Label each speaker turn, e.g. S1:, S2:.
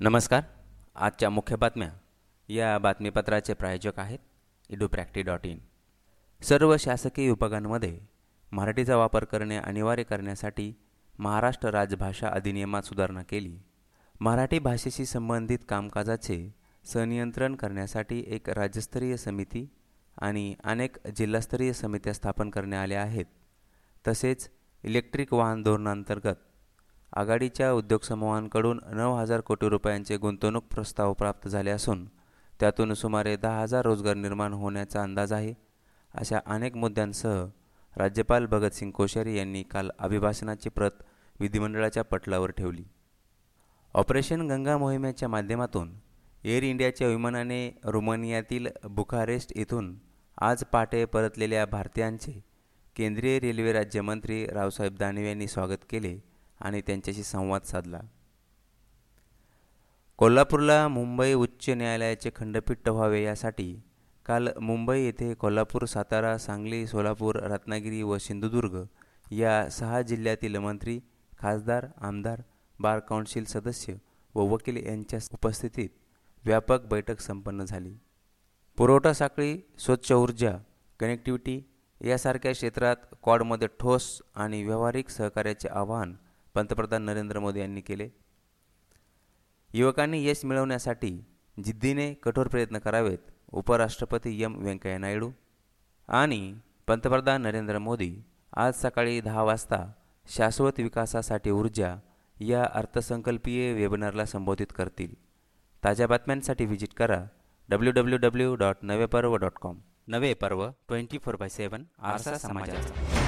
S1: नमस्कार. आजच्या मुख्य बातम्या या बातमीपत्राचे प्रायोजक आहेत इडुप्रॅक्टी डॉट इन. सर्व शासकीय विभागांमध्ये मराठीचा वापर करणे अनिवार्य करण्यासाठी महाराष्ट्र राजभाषा अधिनियमात सुधारणा केली. मराठी भाषेशी संबंधित कामकाजाचे संनियंत्रण करण्यासाठी एक राज्यस्तरीय समिती आणि अनेक जिल्हास्तरीय समित्या स्थापन करण्यात आल्या आहेत. तसेच इलेक्ट्रिक वाहन धोरणांतर्गत आघाडीच्या उद्योगसमूहांकडून नऊ हजार कोटी रुपयांचे गुंतवणूक प्रस्ताव प्राप्त झाले असून त्यातून सुमारे दहा हजार रोजगार निर्माण होण्याचा अंदाज आहे अशा अनेक मुद्द्यांसह राज्यपाल भगतसिंग कोश्यारी यांनी काल अभिभाषणाची प्रत विधिमंडळाच्या पटलावर ठेवली. ऑपरेशन गंगा मोहिमेच्या माध्यमातून एअर इंडियाच्या विमानाने रुमानियातील बुखारेस्ट येथून आज पहाटे परतलेल्या भारतीयांचे केंद्रीय रेल्वे राज्यमंत्री रावसाहेब दानवे यांनी स्वागत केले. आणि त्यांच्याशी संवाद साधला. कोल्हापूरला मुंबई उच्च न्यायालयाचे खंडपीठ व्हावे यासाठी काल मुंबई येथे कोल्हापूर सातारा सांगली सोलापूर रत्नागिरी व सिंधुदुर्ग या सहा जिल्ह्यातील मंत्री खासदार आमदार बार काउन्सिल सदस्य व वकील यांच्या उपस्थितीत व्यापक बैठक संपन्न झाली. पुरवठा साखळी स्वच्छ ऊर्जा कनेक्टिव्हिटी यासारख्या क्षेत्रात क्वाडमध्ये ठोस आणि व्यावहारिक सहकार्याचे आवाहन पंतप्रधान नरेंद्र मोदी यांनी केले. युवकांनी यश मिळवण्यासाठी जिद्दीने कठोर प्रयत्न करावेत उपराष्ट्रपती एम व्यंकय्या नायडू आणि पंतप्रधान नरेंद्र मोदी आज सकाळी दहा वाजता शाश्वत विकासासाठी ऊर्जा या अर्थसंकल्पीय वेबिनारला संबोधित करतील. ताज्या बातम्यांसाठी व्हिजिट करा डब्ल्यू डब्ल्यू डब्ल्यू डॉट नवे पर्व डॉट कॉम. नवे पर्व ट्वेंटी फोर बाय सेवन आरसा समाजाचा.